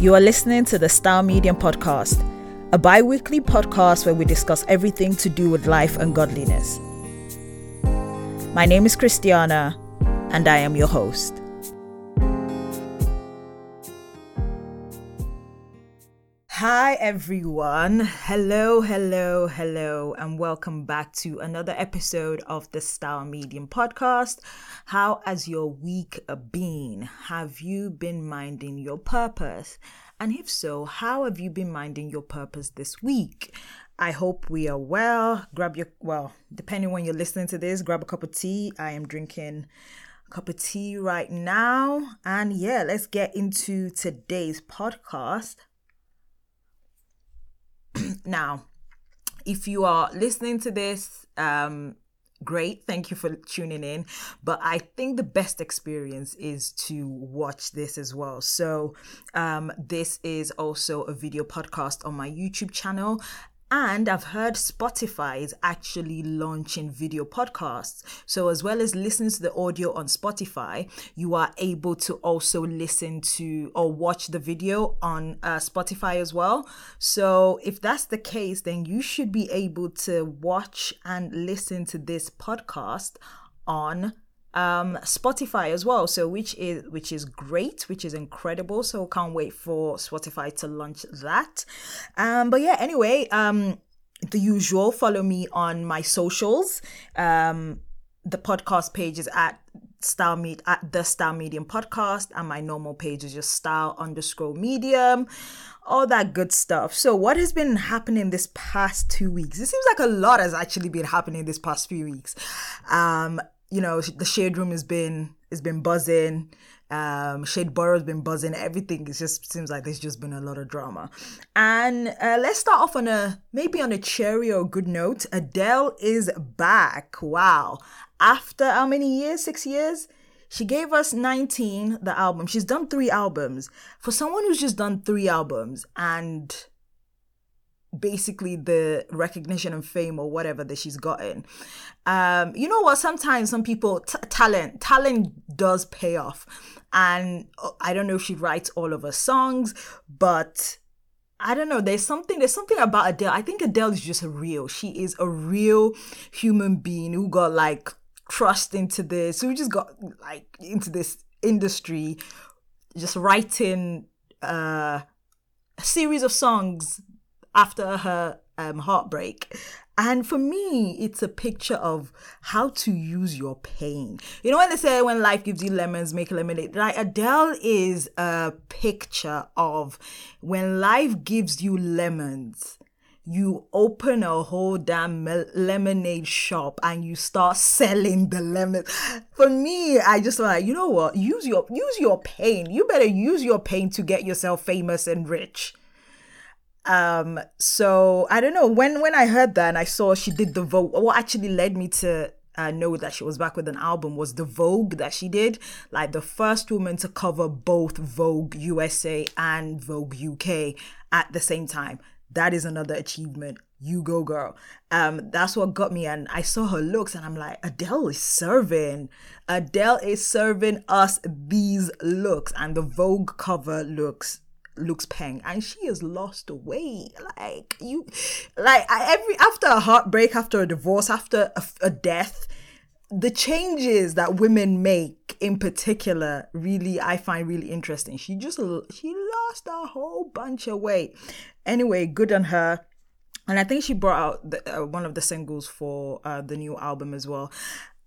You are listening to the Style Medium Podcast, a bi weekly podcast where we discuss everything to do with life and godliness. My name is Christiana, and I am your host. Hi, everyone. Hello, hello, hello, and welcome back to another episode of the Style Medium podcast. How has your week been? Have you been minding your purpose? And if so, how have you been minding your purpose this week? I hope we are well. Grab your, well, depending when you're listening to this, grab a cup of tea. I am drinking a cup of tea right now. And yeah, let's get into today's podcast. Now, if you are listening to this, um, great. Thank you for tuning in. But I think the best experience is to watch this as well. So, um, this is also a video podcast on my YouTube channel. And I've heard Spotify is actually launching video podcasts. So, as well as listening to the audio on Spotify, you are able to also listen to or watch the video on uh, Spotify as well. So, if that's the case, then you should be able to watch and listen to this podcast on um spotify as well so which is which is great which is incredible so can't wait for spotify to launch that. Um but yeah anyway um the usual follow me on my socials. Um the podcast page is at style meet at the style medium podcast and my normal page is just style underscore medium. All that good stuff. So what has been happening this past two weeks? It seems like a lot has actually been happening this past few weeks. Um you know the shade room has been has been buzzing. Um shade has been buzzing. Everything it just seems like there's just been a lot of drama. And uh, let's start off on a maybe on a cheery or good note. Adele is back. Wow. After how many years? Six years? She gave us 19 the album. She's done three albums. For someone who's just done three albums and basically the recognition and fame or whatever that she's gotten. Um, you know what? Sometimes some people t- talent talent does pay off, and uh, I don't know if she writes all of her songs, but. I don't know. There's something. There's something about Adele. I think Adele is just real. She is a real human being who got like thrust into this. Who just got like into this industry, just writing uh, a series of songs after her um, heartbreak. And for me, it's a picture of how to use your pain. You know, when they say when life gives you lemons, make lemonade, like Adele is a picture of when life gives you lemons, you open a whole damn lemonade shop and you start selling the lemons. For me, I just like, you know what? Use your use your pain. You better use your pain to get yourself famous and rich. Um, so I don't know when when I heard that and I saw she did the Vogue. What actually led me to uh, know that she was back with an album was the Vogue that she did, like the first woman to cover both Vogue USA and Vogue UK at the same time. That is another achievement. You go, girl. Um, that's what got me. And I saw her looks, and I'm like, Adele is serving. Adele is serving us these looks, and the Vogue cover looks looks peng and she has lost weight like you like every after a heartbreak after a divorce after a, a death the changes that women make in particular really i find really interesting. She just she lost a whole bunch of weight. Anyway good on her. And i think she brought out the, uh, one of the singles for uh, the new album as well.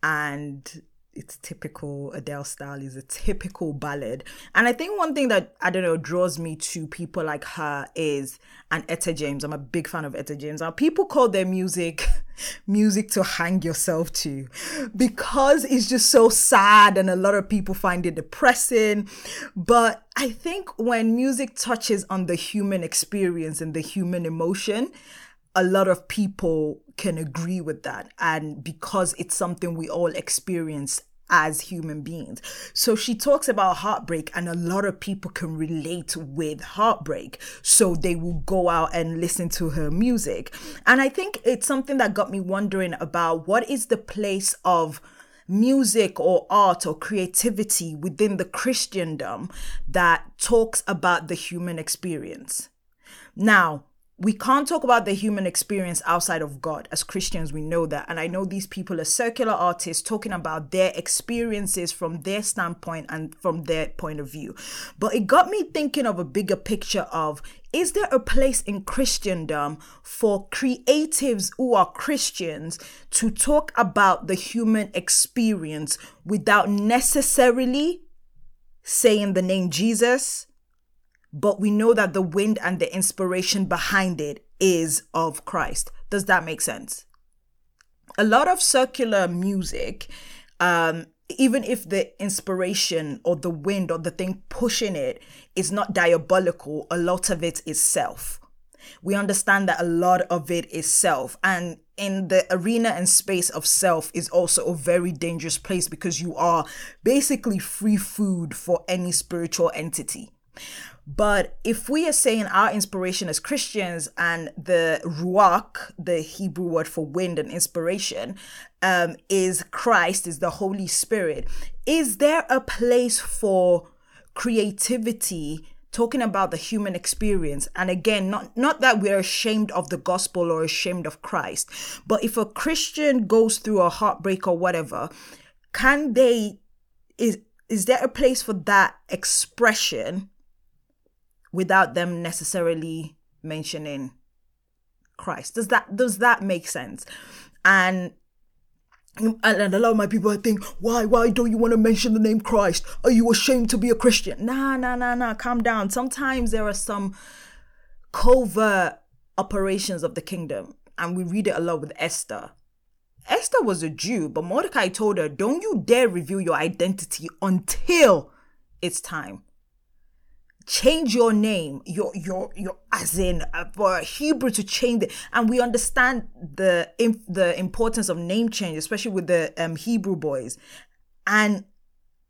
And it's typical Adele style is a typical ballad. And I think one thing that I don't know draws me to people like her is and Etta James. I'm a big fan of Etta James. Now people call their music music to hang yourself to because it's just so sad and a lot of people find it depressing. But I think when music touches on the human experience and the human emotion, a lot of people can agree with that. And because it's something we all experience as human beings. So she talks about heartbreak, and a lot of people can relate with heartbreak. So they will go out and listen to her music. And I think it's something that got me wondering about what is the place of music or art or creativity within the Christendom that talks about the human experience. Now, we can't talk about the human experience outside of God. As Christians, we know that. And I know these people are secular artists talking about their experiences from their standpoint and from their point of view. But it got me thinking of a bigger picture of is there a place in Christendom for creatives who are Christians to talk about the human experience without necessarily saying the name Jesus? But we know that the wind and the inspiration behind it is of Christ. Does that make sense? A lot of circular music, um, even if the inspiration or the wind or the thing pushing it is not diabolical, a lot of it is self. We understand that a lot of it is self. And in the arena and space of self is also a very dangerous place because you are basically free food for any spiritual entity. But if we are saying our inspiration as Christians and the ruach, the Hebrew word for wind and inspiration, um, is Christ, is the Holy Spirit, is there a place for creativity? talking about the human experience and again not not that we're ashamed of the gospel or ashamed of Christ but if a christian goes through a heartbreak or whatever can they is is there a place for that expression without them necessarily mentioning Christ. Does that does that make sense? And and a lot of my people think, why, why don't you want to mention the name Christ? Are you ashamed to be a Christian? Nah, nah, nah, nah. Calm down. Sometimes there are some covert operations of the kingdom, and we read it a lot with Esther. Esther was a Jew, but Mordecai told her, Don't you dare reveal your identity until it's time change your name your your your as in uh, for hebrew to change it and we understand the the importance of name change especially with the um, hebrew boys. And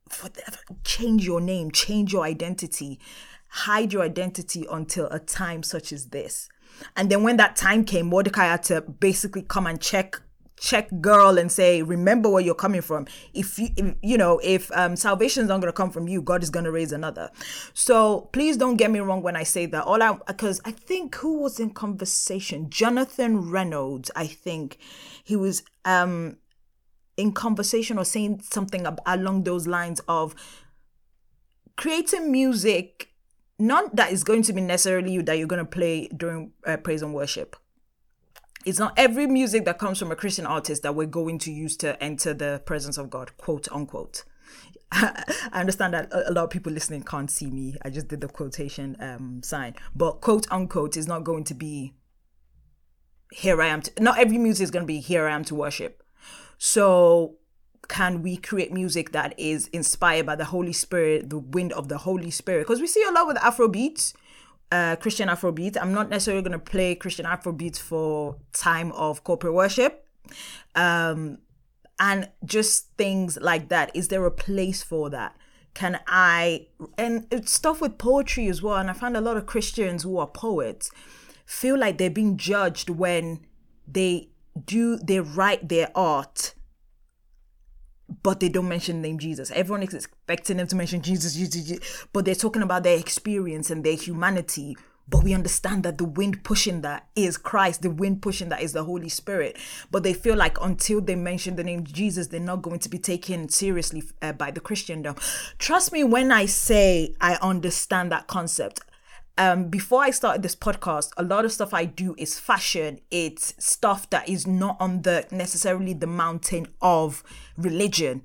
for the, change your name change your identity hide your identity until a time such as this. And then when that time came mordecai had to basically come and check check girl and say remember where you're coming from. If you if, you know if um, salvation is not going to come from you god is going to raise another. So please don't get me wrong when i say that. All i because i think who was in conversation? Jonathan reynolds i think. He was um in conversation or saying something along those lines of creating music not that is going to be necessarily you that you're going to play during uh, praise and worship it's not every music that comes from a Christian artist that we're going to use to enter the presence of God, quote unquote. I understand that a lot of people listening can't see me. I just did the quotation um, sign, but quote unquote is not going to be here I am. To, not every music is going to be here I am to worship. So, can we create music that is inspired by the Holy Spirit, the wind of the Holy Spirit? Because we see a lot with Afro beats uh, Christian Afrobeat. I'm not necessarily going to play Christian Afrobeat for time of corporate worship. Um, and just things like that. Is there a place for that? Can I, and it's stuff with poetry as well. And I find a lot of Christians who are poets feel like they're being judged when they do, they write their art but they don't mention the name Jesus. Everyone is expecting them to mention Jesus, Jesus, Jesus, but they're talking about their experience and their humanity. But we understand that the wind pushing that is Christ, the wind pushing that is the Holy Spirit. But they feel like until they mention the name Jesus, they're not going to be taken seriously uh, by the Christendom. Trust me when I say I understand that concept um, before I started this podcast, a lot of stuff I do is fashion. It's stuff that is not on the necessarily the mountain of religion.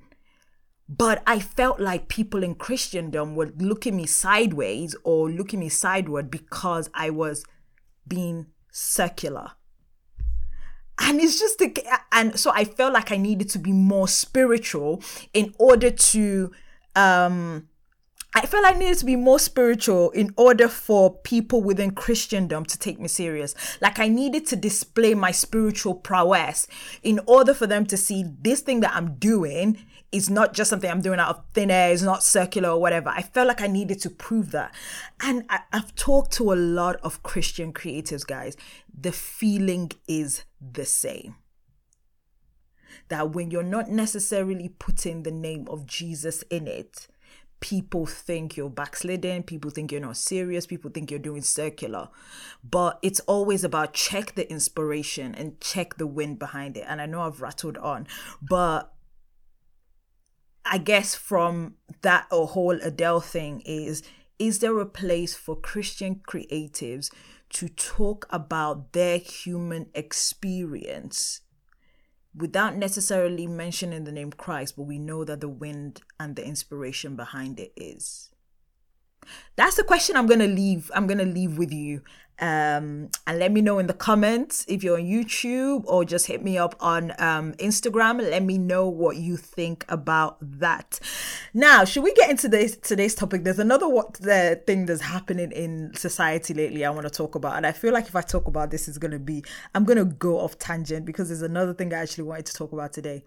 But I felt like people in Christendom were looking me sideways or looking me sideward because I was being secular. And it's just, the, and so I felt like I needed to be more spiritual in order to, um, I felt I needed to be more spiritual in order for people within Christendom to take me serious. Like I needed to display my spiritual prowess in order for them to see this thing that I'm doing is not just something I'm doing out of thin air, it's not circular or whatever. I felt like I needed to prove that. And I, have talked to a lot of Christian creatives, guys. The feeling is the same. that when you're not necessarily putting the name of Jesus in it, people think you're backsliding, people think you're not serious, people think you're doing circular. But it's always about check the inspiration and check the wind behind it. And I know I've rattled on, but I guess from that whole Adele thing is is there a place for Christian creatives to talk about their human experience without necessarily mentioning the name Christ, but we know that the wind and the inspiration behind it is. That's the question I'm gonna leave. I'm gonna leave with you um, and let me know in the comments if you're on YouTube or just hit me up on um, Instagram. Let me know what you think about that. Now, should we get into this today's topic? There's another what the thing that's happening in society lately. I want to talk about, and I feel like if I talk about this, is gonna be I'm gonna go off tangent because there's another thing I actually wanted to talk about today.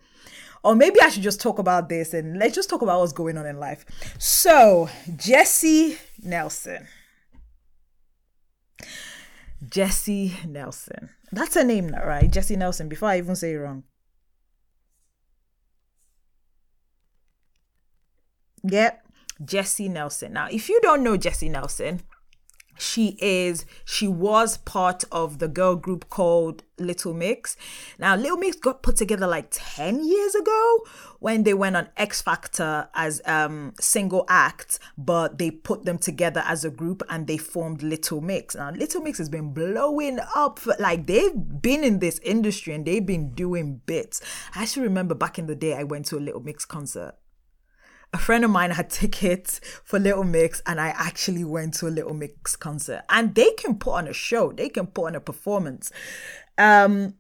Or maybe I should just talk about this and let's just talk about what's going on in life. So, Jesy Nelson. Jesy Nelson. That's her name right? Jesy Nelson, before I even say wrong. Yep, Jesy Nelson. Now, if you don't know Jesy Nelson, she is she was part of the girl group called little mix. Now little mix got put together like 10 years ago when they went on x factor as um single acts but they put them together as a group and they formed little mix. Now little mix has been blowing up for, like they've been in this industry and they've been doing bits. I actually remember back in the day i went to a little mix concert a friend of mine had tickets for Little Mix, and I actually went to a Little Mix concert. And they can put on a show, they can put on a performance. Um,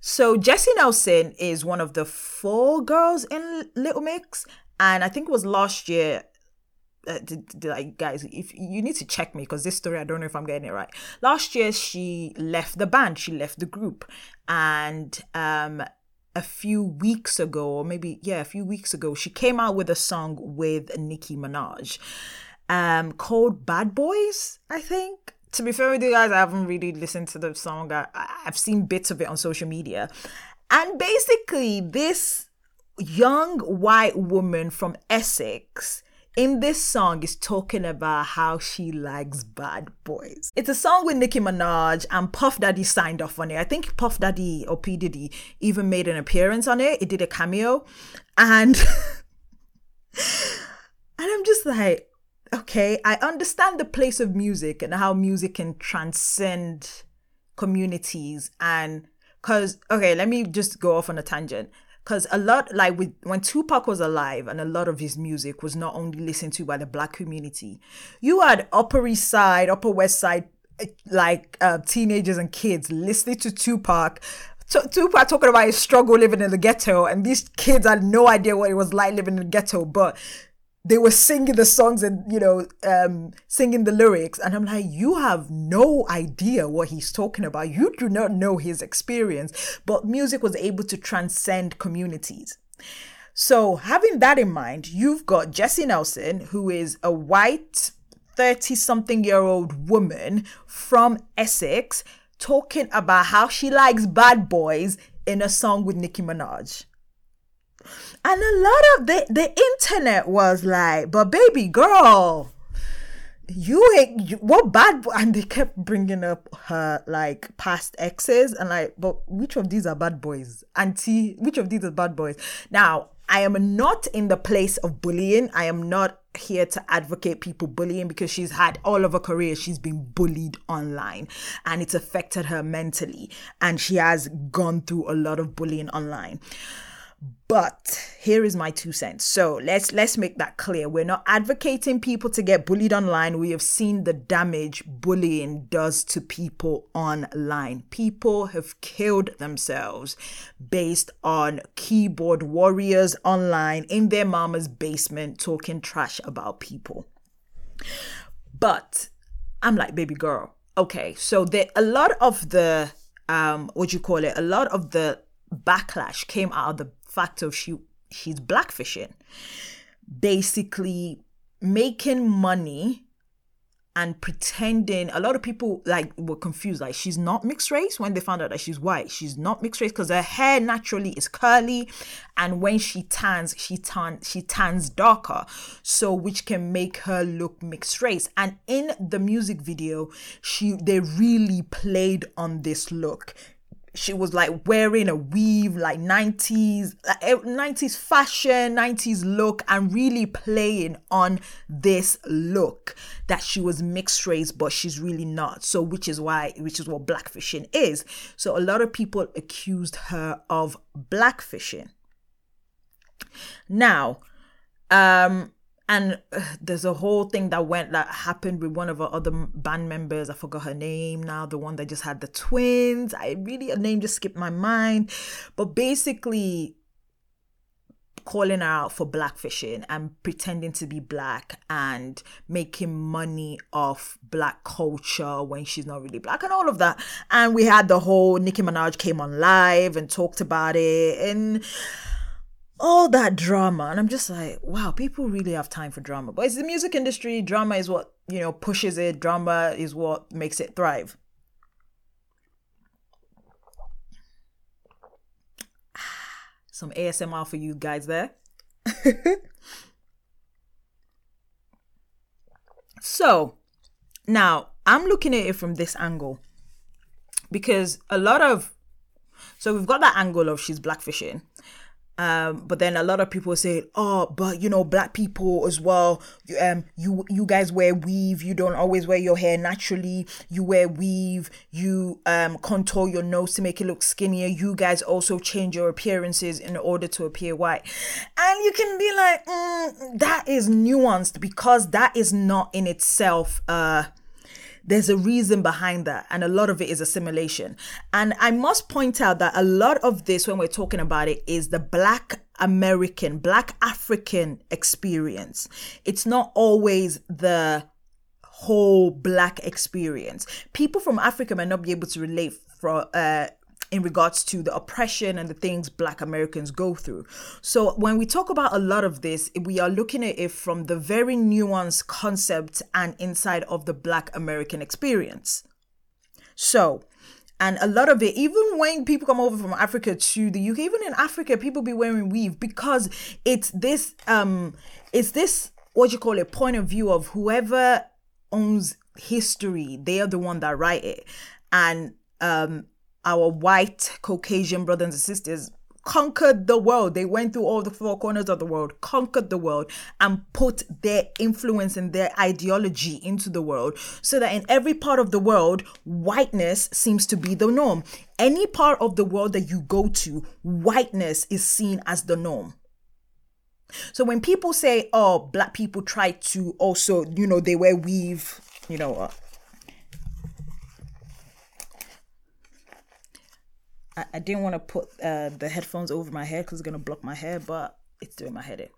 so Jesy Nelson is one of the four girls in Little Mix, and I think it was last year. Uh, did, did I, guys, if you need to check me because this story I don't know if I'm getting it right. Last year she left the band, she left the group, and um, a few weeks ago, or maybe, yeah, a few weeks ago, she came out with a song with Nicki Minaj um, called Bad Boys, I think. To be fair with you guys, I haven't really listened to the song. I, I've seen bits of it on social media. And basically, this young white woman from Essex in this song is talking about how she likes bad boys. It's a song with Nicki Minaj and Puff Daddy signed off on it. I think Puff Daddy or P Diddy even made an appearance on it. It did a cameo, and and I'm just like, okay, I understand the place of music and how music can transcend communities and because okay let me just go off on a tangent because a lot like with when tupac was alive and a lot of his music was not only listened to by the black community you had upper east side upper west side eh, like uh, teenagers and kids listening to tupac. T- Tupac talking about his struggle living in the ghetto, and these kids had no idea what it was like living in the ghetto, but they were singing the songs and you know um, singing the lyrics and i'm like you have no idea what he's talking about. You do not know his experience. But music was able to transcend communities. So having that in mind you've got jesy nelson who is a white 30 something year old woman from essex talking about how she likes bad boys in a song with nicki minaj and a lot of the the internet was like, but baby girl, you you, what bad and they kept bringing up her like past exes and like but which of these are bad boys? Auntie which of these are bad boys? Now i am not in the place of bullying. I am not here to advocate people bullying because she's had all of her career she's been bullied online and it's affected her mentally. And she has gone through a lot of bullying online but here is my two cents. So let's let's make that clear. We're not advocating people to get bullied online. We have seen the damage bullying does to people online. People have killed themselves based on keyboard warriors online in their mama's basement talking trash about people. But I'm like, baby girl. Okay, so there a lot of the um what you call it, a lot of the backlash came out of the fact of she she's blackfishing, basically making money and pretending a lot of people like were confused. Like she's not mixed race when they found out that she's white. She's not mixed race because her hair naturally is curly and when she tans she tan she tans darker so which can make her look mixed race. And in the music video she they really played on this look she was like wearing a weave like 90s 90s eh, fashion 90s look and really playing on this look that she was mixed race but she's really not. So which is why which is what blackfishing is. So a lot of people accused her of blackfishing. Now um and uh, there's a whole thing that went that happened with one of our other band members. I forgot her name now the one that just had the twins. I really a name just skipped my mind. But basically calling her out for blackfishing and pretending to be black and making money off black culture when she's not really black and all of that. And we had the whole nicki minaj came on live and talked about it. And all that drama and i'm just like wow people really have time for drama. But it's the music industry drama is what you know pushes it. Drama is what makes it thrive. Some asmr for you guys there. So now i'm looking at it from this angle because a lot of so we've got that angle of she's blackfishing um, but then a lot of people say, "Oh, but you know, black people as well. Um, you you guys wear weave. You don't always wear your hair naturally. You wear weave. You um contour your nose to make it look skinnier. You guys also change your appearances in order to appear white." And you can be like, mm, "That is nuanced because that is not in itself uh." There's a reason behind that and a lot of it is assimilation. And i must point out that a lot of this when we're talking about it is the black american black african experience. It's not always the whole black experience. People from africa might not be able to relate for uh in regards to the oppression and the things black Americans go through. So when we talk about a lot of this, we are looking at it from the very nuanced concept and inside of the black American experience. So, and a lot of it, even when people come over from Africa to the UK, even in Africa, people be wearing weave because it's this um it's this what you call a point of view of whoever owns history, they are the one that write it. And um our white Caucasian brothers and sisters conquered the world. They went through all the four corners of the world, conquered the world, and put their influence and their ideology into the world so that in every part of the world, whiteness seems to be the norm. Any part of the world that you go to, whiteness is seen as the norm. So when people say, oh, black people try to also, you know, they wear weave, you know, uh, I, I didn't want to put uh, the headphones over my head because it's gonna block my hair, but it's doing my head in.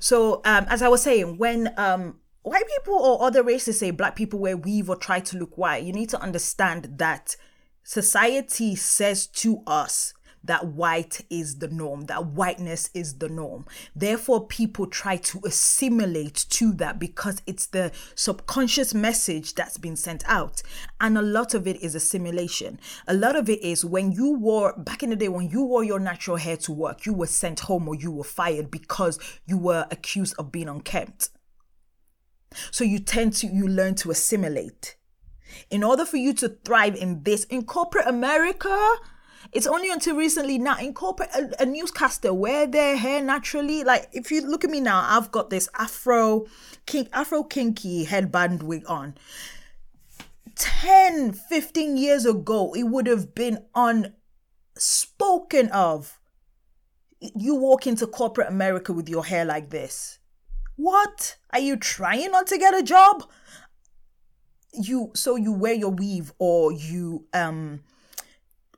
So um, as I was saying, when um, white people or other races say black people wear weave or try to look white, you need to understand that society says to us that white is the norm, that whiteness is the norm. Therefore, people try to assimilate to that because it's the subconscious message that's been sent out. And a lot of it is assimilation. A lot of it is when you wore, back in the day, when you wore your natural hair to work, you were sent home or you were fired because you were accused of being unkempt. So you tend to, you learn to assimilate. In order for you to thrive in this, in corporate America, it's only until recently now in corporate a, a newscaster wear their hair naturally. Like if you look at me now, I've got this afro kink afro kinky headband wig on. 10, 15 years ago, it would have been unspoken of. You walk into corporate America with your hair like this. What? Are you trying not to get a job? You so you wear your weave or you um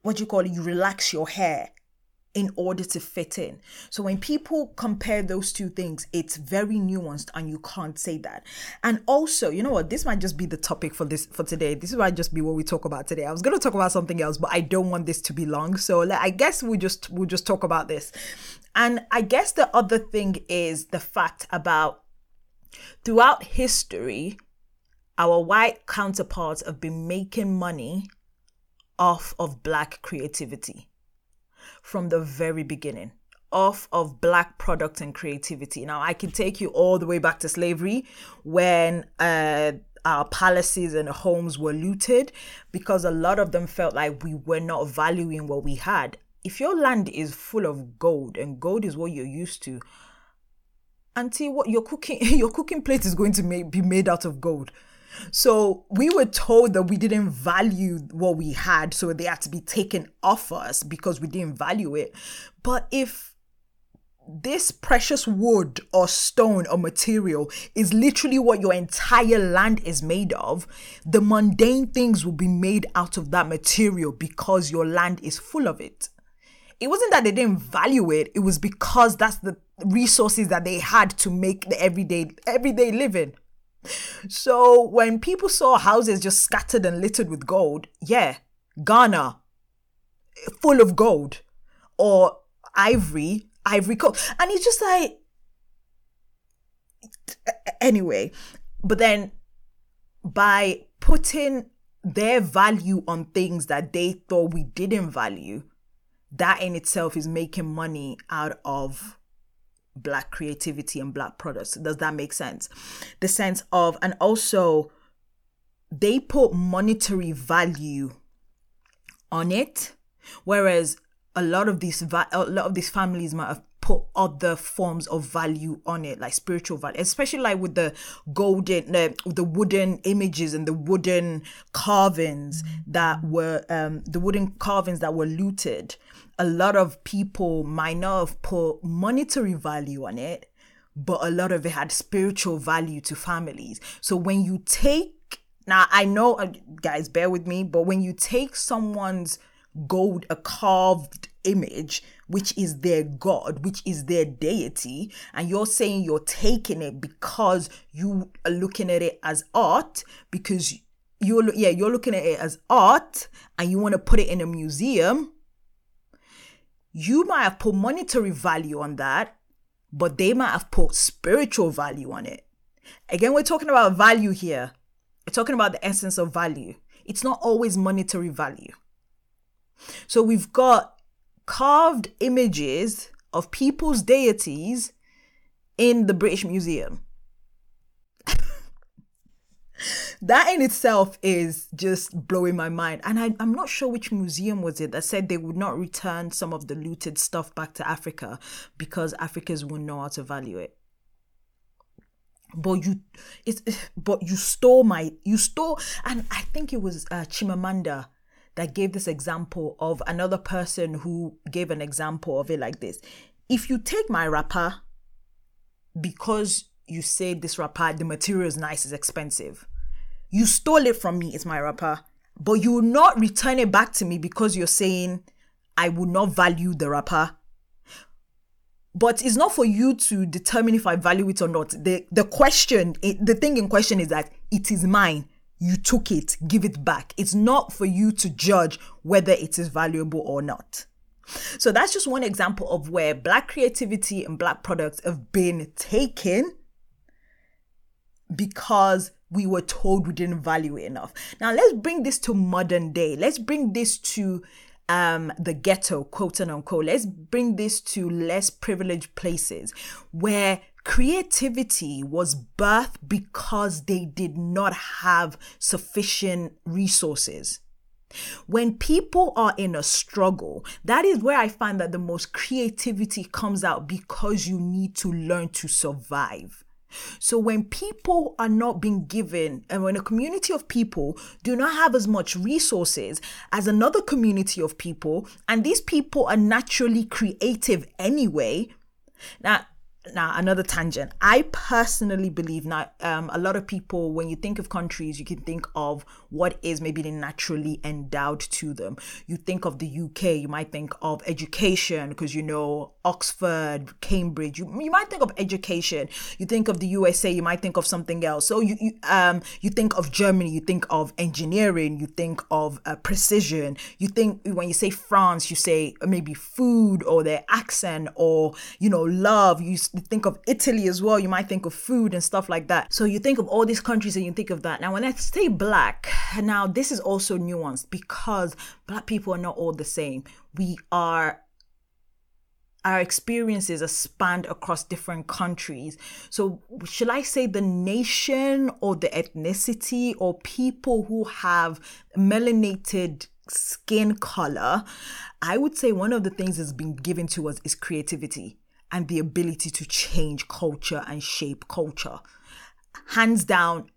what you call it, you relax your hair in order to fit in. So when people compare those two things, it's very nuanced and you can't say that. And also, you know what, this might just be the topic for this for today. This might just be what we talk about today. I was going to talk about something else, but I don't want this to be long. So I guess we just we'll just talk about this. And I guess the other thing is the fact about throughout history our white counterparts have been making money off of black creativity. From the very beginning off of black product and creativity. Now i can take you all the way back to slavery when uh, our palaces and homes were looted because a lot of them felt like we were not valuing what we had. If your land is full of gold and gold is what you're used to auntie what your cooking your cooking plate is going to make, be made out of gold so we were told that we didn't value what we had, so they had to be taken off us because we didn't value it. But if this precious wood or stone or material is literally what your entire land is made of, the mundane things will be made out of that material because your land is full of it. It wasn't that they didn't value it, it was because that's the resources that they had to make the everyday everyday living. So when people saw houses just scattered and littered with gold, yeah, Ghana, full of gold, or ivory, ivory coast, and it's just like, anyway. But then by putting their value on things that they thought we didn't value, that in itself is making money out of black creativity and black products. Does that make sense? The sense of, and also they put monetary value on it, whereas a lot of these va- a lot of these families might have put other forms of value on it, like spiritual value, especially like with the golden, the, the wooden images and the wooden carvings that were, um, the wooden carvings that were looted a lot of people might not have put monetary value on it, but a lot of it had spiritual value to families. So when you take, now I know, uh, guys, bear with me, but when you take someone's gold, a carved image, which is their God, which is their deity, and you're saying you're taking it because you are looking at it as art, because you're, yeah, you're looking at it as art and you want to put it in a museum you might have put monetary value on that, but they might have put spiritual value on it. Again, we're talking about value here. We're talking about the essence of value. It's not always monetary value. So we've got carved images of people's deities in the British Museum that in itself is just blowing my mind. And I, I'm not sure which museum was it that said they would not return some of the looted stuff back to Africa because Africans won't know how to value it. But you, it's but you stole my you stole, and I think it was uh, Chimamanda that gave this example of another person who gave an example of it like this. If you take my wrapper because you say this wrapper, the material is nice, is expensive. You stole it from me, it's my wrapper, but you will not return it back to me because you're saying I will not value the wrapper. But it's not for you to determine if I value it or not. The the question, the thing in question is that it is mine. You took it, give it back. It's not for you to judge whether it is valuable or not. So that's just one example of where black creativity and black products have been taken because we were told we didn't value it enough. Now let's bring this to modern day. Let's bring this to um, the ghetto, quote unquote. Let's bring this to less privileged places where creativity was birthed because they did not have sufficient resources. When people are in a struggle, that is where I find that the most creativity comes out because you need to learn to survive. So when people are not being given, and when a community of people do not have as much resources as another community of people, and these people are naturally creative anyway, now now another tangent. I personally believe now um, a lot of people when you think of countries you can think of what is maybe naturally endowed to them. You think of the uk you might think of education because you know oxford cambridge you, you might think of education. You think of the usa you might think of something else. So you, you um you think of germany you think of engineering you think of uh, precision. You think when you say france you say maybe food or their accent or you know love. You you think of Italy as well. You might think of food and stuff like that. So you think of all these countries and you think of that. Now, when I say black, now this is also nuanced because black people are not all the same. We are our experiences are spanned across different countries. So, should I say the nation or the ethnicity or people who have melanated skin color? I would say one of the things that's been given to us is creativity and the ability to change culture and shape culture. Hands down,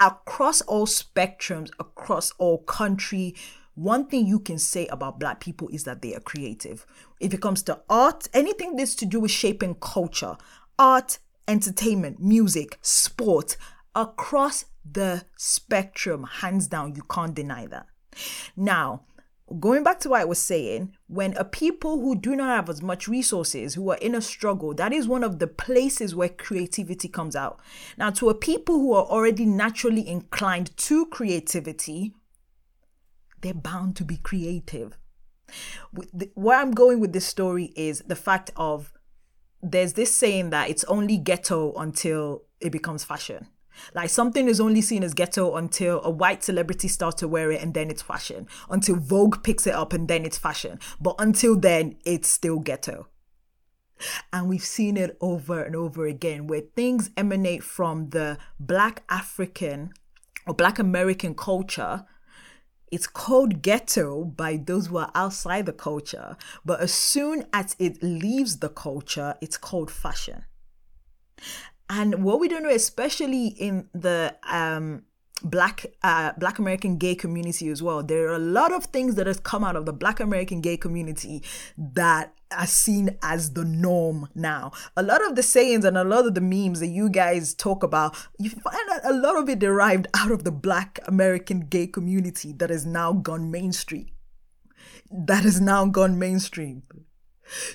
across all spectrums, across all country, one thing you can say about black people is that they are creative. If it comes to art, anything that's to do with shaping culture, art, entertainment, music, sport, across the spectrum, hands down, you can't deny that. Now, going back to what I was saying, when a people who do not have as much resources, who are in a struggle, that is one of the places where creativity comes out. Now, to a people who are already naturally inclined to creativity, they're bound to be creative. Where I'm going with this story is the fact of there's this saying that it's only ghetto until it becomes fashion. Like something is only seen as ghetto until a white celebrity starts to wear it and then it's fashion. Until Vogue picks it up and then it's fashion. But until then, it's still ghetto. And we've seen it over and over again where things emanate from the Black African or Black American culture. It's called ghetto by those who are outside the culture. But as soon as it leaves the culture, it's called fashion. And what we don't know, especially in the um, black uh, black american gay community as well there are a lot of things that has come out of the black american gay community that are seen as the norm now. A lot of the sayings and a lot of the memes that you guys talk about you find a lot of it derived out of the black american gay community that has now gone mainstream. That has now gone mainstream.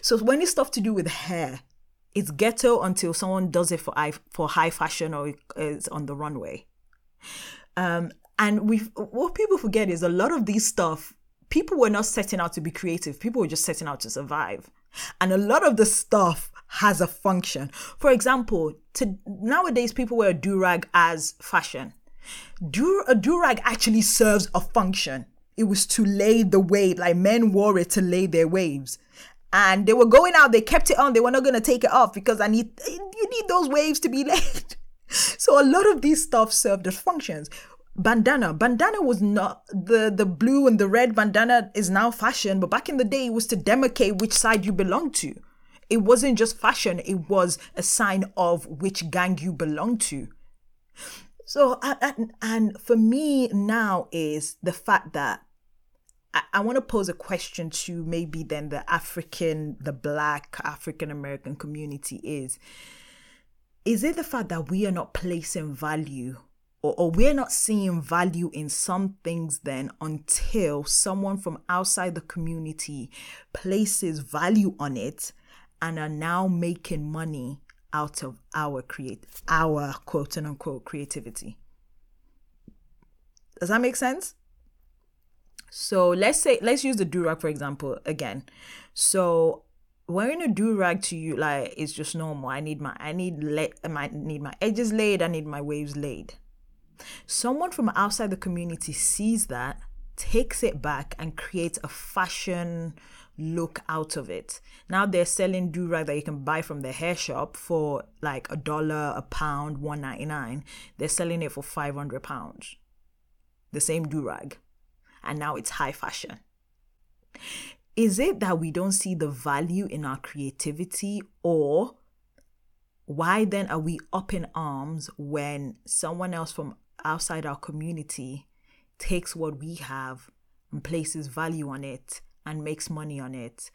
So when it's stuff to do with hair it's ghetto until someone does it for high, for high fashion or it's on the runway. Um, and we what people forget is a lot of these stuff people were not setting out to be creative. People were just setting out to survive. And a lot of the stuff has a function. For example to nowadays people wear a do-rag as fashion. Do a do-rag actually serves a function. It was to lay the wave like men wore it to lay their waves and they were going out they kept it on they were not going to take it off because i need you need those waves to be laid so a lot of these stuff served as functions. Bandana bandana was not the the blue and the red bandana is now fashion but back in the day it was to demarcate which side you belong to. It wasn't just fashion it was a sign of which gang you belong to. So and, and for me now is the fact that I, I want to pose a question to maybe then the African, the Black African American community is is it the fact that we are not placing value or, or we're not seeing value in some things then until someone from outside the community places value on it and are now making money out of our create our quote unquote creativity? Does that make sense so let's say let's use the durag for example again. So wearing a durag to you like is just normal. I need my I need let I need my edges laid. I need my waves laid. Someone from outside the community sees that, takes it back, and creates a fashion look out of it. Now they're selling durag that you can buy from the hair shop for like a dollar, a pound, one ninety nine. They're selling it for five hundred pounds. The same durag and now it's high fashion. Is it that we don't see the value in our creativity, or why then are we up in arms when someone else from outside our community takes what we have and places value on it and makes money on it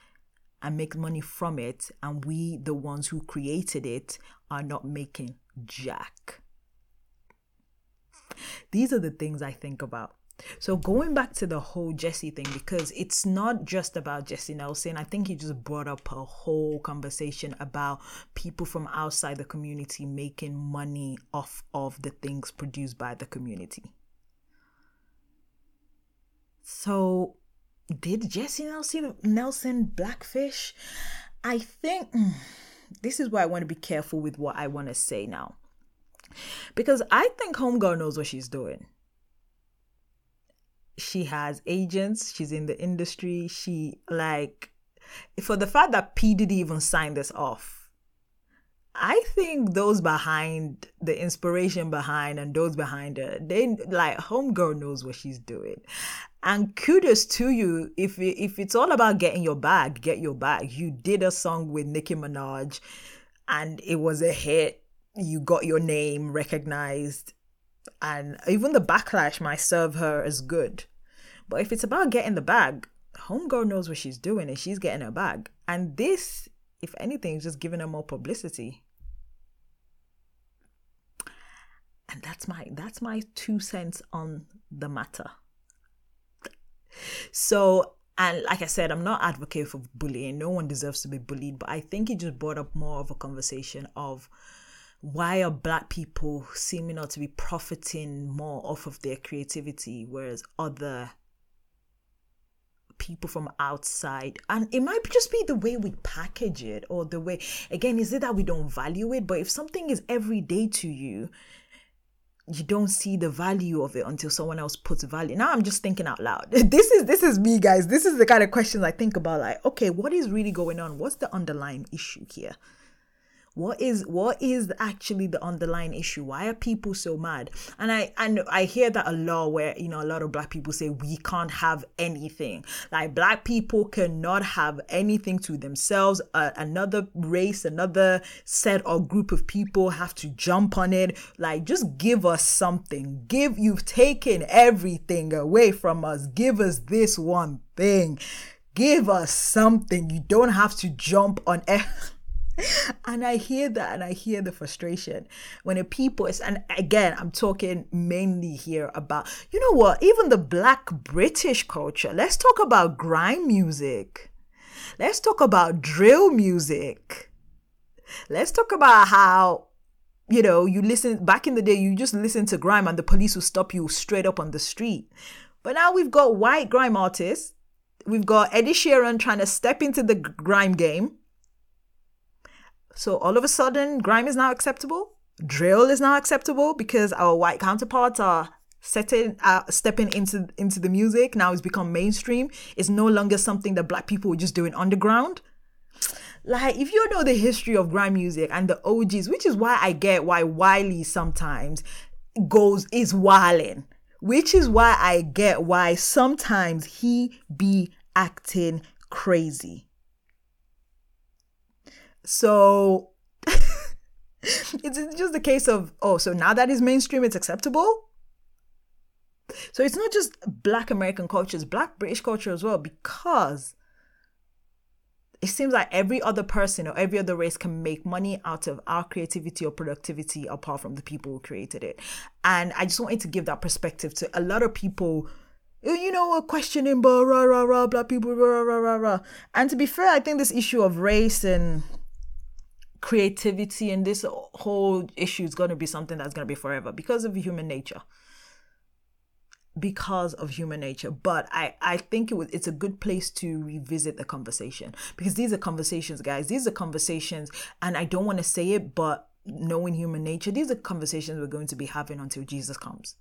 and makes money from it, and we, the ones who created it, are not making jack? These are the things I think about. So going back to the whole Jesy thing, because it's not just about Jesy Nelson. I think he just brought up a whole conversation about people from outside the community making money off of the things produced by the community. So did Jesy Nelson Nelson blackfish? I think hmm, this is why I want to be careful with what I want to say now. Because I think Homegirl knows what she's doing. She has agents, she's in the industry, she like for the fact that P Diddy even sign this off I think those behind the inspiration behind and those behind her, they like homegirl knows what she's doing. And kudos to you if if it's all about getting your bag, get your bag. You did a song with Nicki Minaj, and it was a hit. You got your name recognized, and even the backlash might serve her as good. But if it's about getting the bag, homegirl knows what she's doing, and she's getting her bag. And this, if anything, is just giving her more publicity. and that's my that's my two cents on the matter so and like i said i'm not advocate for bullying no one deserves to be bullied but i think it just brought up more of a conversation of why are black people seeming not to be profiting more off of their creativity whereas other people from outside and it might just be the way we package it or the way again is it that we don't value it but if something is everyday to you you don't see the value of it until someone else puts value. Now I'm just thinking out loud. This is this is me, guys. This is the kind of questions I think about. Like, okay, what is really going on? What's the underlying issue here? What is what is actually the underlying issue? Why are people so mad? And i and i hear that a lot where you know a lot of black people say we can't have anything. Like black people cannot have anything to themselves. Uh, another race another set or group of people have to jump on it. Like just give us something. Give you've taken everything away from us. Give us this one thing. Give us something. You don't have to jump on everything and I hear that and I hear the frustration when a people is, and again, I'm talking mainly here about, you know what, even the black British culture. Let's talk about grime music. Let's talk about drill music. Let's talk about how, you know, you listen, back in the day, you just listen to grime and the police will stop you straight up on the street. But now we've got white grime artists. We've got Eddie Sheeran trying to step into the grime game so all of a sudden, grime is now acceptable. Drill is now acceptable because our white counterparts are setting uh, stepping into into the music. Now it's become mainstream. It's no longer something that black people were just doing underground. Like if you know the history of grime music and the OGs which is why I get why Wiley sometimes goes is wilding which is why I get why sometimes he be acting crazy so it's just a case of, oh, so now that is mainstream, it's acceptable. So it's not just black American culture, it's black British culture as well, because it seems like every other person or every other race can make money out of our creativity or productivity apart from the people who created it. And I just wanted to give that perspective to a lot of people oh, you know, are questioning, blah, rah, rah, rah, black people, rah, rah, rah, rah. And to be fair, I think this issue of race and creativity and this whole issue is going to be something that's going to be forever because of human nature. Because of human nature. But i i think it was it's a good place to revisit the conversation because these are conversations guys. These are conversations and i don't want to say it but knowing human nature these are conversations we're going to be having until jesus comes.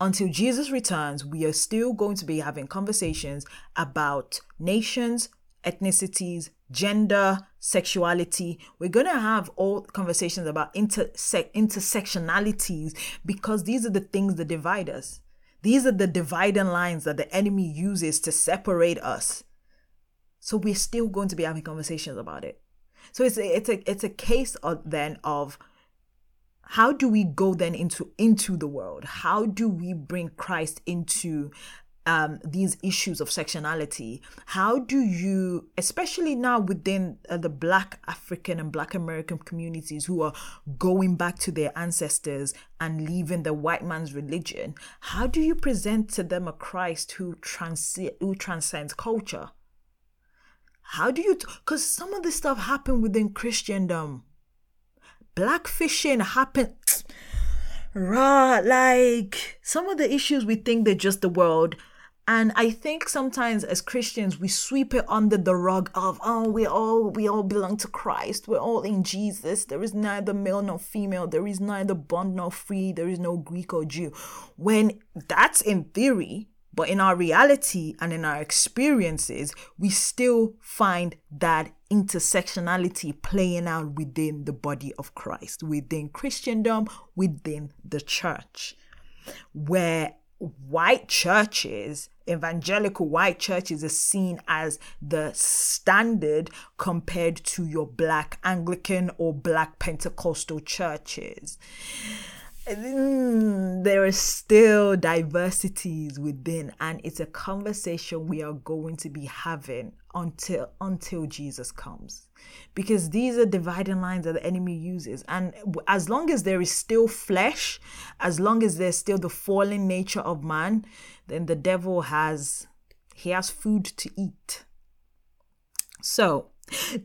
Until jesus returns we are still going to be having conversations about nations ethnicities gender, sexuality. We're going to have all conversations about interse- intersectionalities because these are the things that divide us. These are the dividing lines that the enemy uses to separate us. So we're still going to be having conversations about it. So it's a, it's a it's a case of then of how do we go then into into the world? How do we bring Christ into um, these issues of sectionality how do you especially now within uh, the black african and black american communities who are going back to their ancestors and leaving the white man's religion how do you present to them a christ who trans who transcends culture? How do you because t- some of this stuff happened within christendom. Blackfishing happened Right, like some of the issues we think they're just the world And I think sometimes as Christians we sweep it under the rug of oh we all we all belong to Christ. We're all in Jesus. There is neither male nor female. There is neither bond nor free. There is no Greek or Jew. When that's in theory, but in our reality and in our experiences, we still find that intersectionality playing out within the body of Christ, within Christendom, within the church, where white churches, evangelical white churches, are seen as the standard compared to your black Anglican or black Pentecostal churches. There are still diversities within and it's a conversation we are going to be having until until Jesus comes. Because these are dividing lines that the enemy uses. And as long as there is still flesh as long as there's still the fallen nature of man then the devil has he has food to eat. So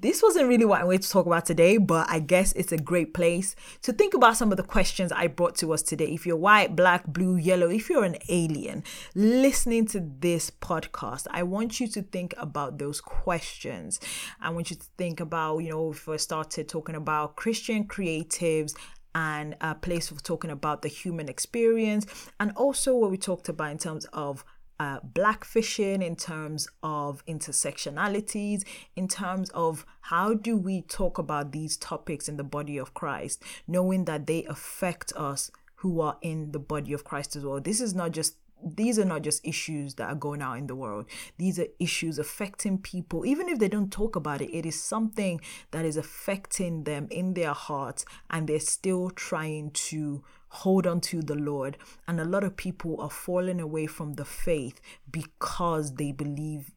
this wasn't really what I wanted to talk about today, but I guess it's a great place to think about some of the questions I brought to us today. If you're white, black, blue, yellow, if you're an alien listening to this podcast, I want you to think about those questions. I want you to think about, you know, if I started talking about Christian creatives and a place for talking about the human experience, and also what we talked about in terms of uh, blackfishing, in terms of intersectionalities, in terms of how do we talk about these topics in the body of Christ, knowing that they affect us who are in the body of Christ as well. This is not just these are not just issues that are going out in the world. These are issues affecting people. Even if they don't talk about it, it is something that is affecting them in their hearts, and they're still trying to hold on to the Lord. And a lot of people are falling away from the faith because they believe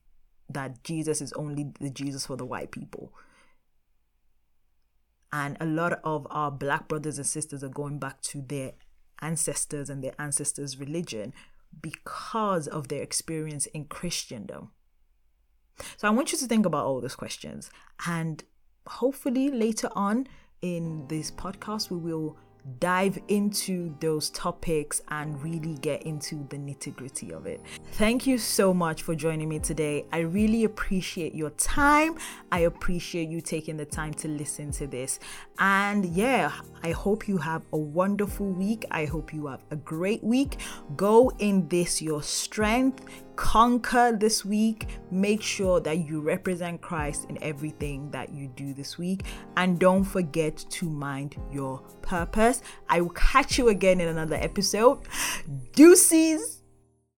that Jesus is only the Jesus for the white people. And a lot of our black brothers and sisters are going back to their ancestors and their ancestors' religion because of their experience in Christendom. So I want you to think about all those questions. And hopefully later on in this podcast, we will dive into those topics and really get into the nitty gritty of it. Thank you so much for joining me today. I really appreciate your time. I appreciate you taking the time to listen to this. And yeah, I hope you have a wonderful week. I hope you have a great week. Go in this your strength conquer this week. Make sure that you represent Christ in everything that you do this week. And don't forget to mind your purpose. I will catch you again in another episode. Deuces.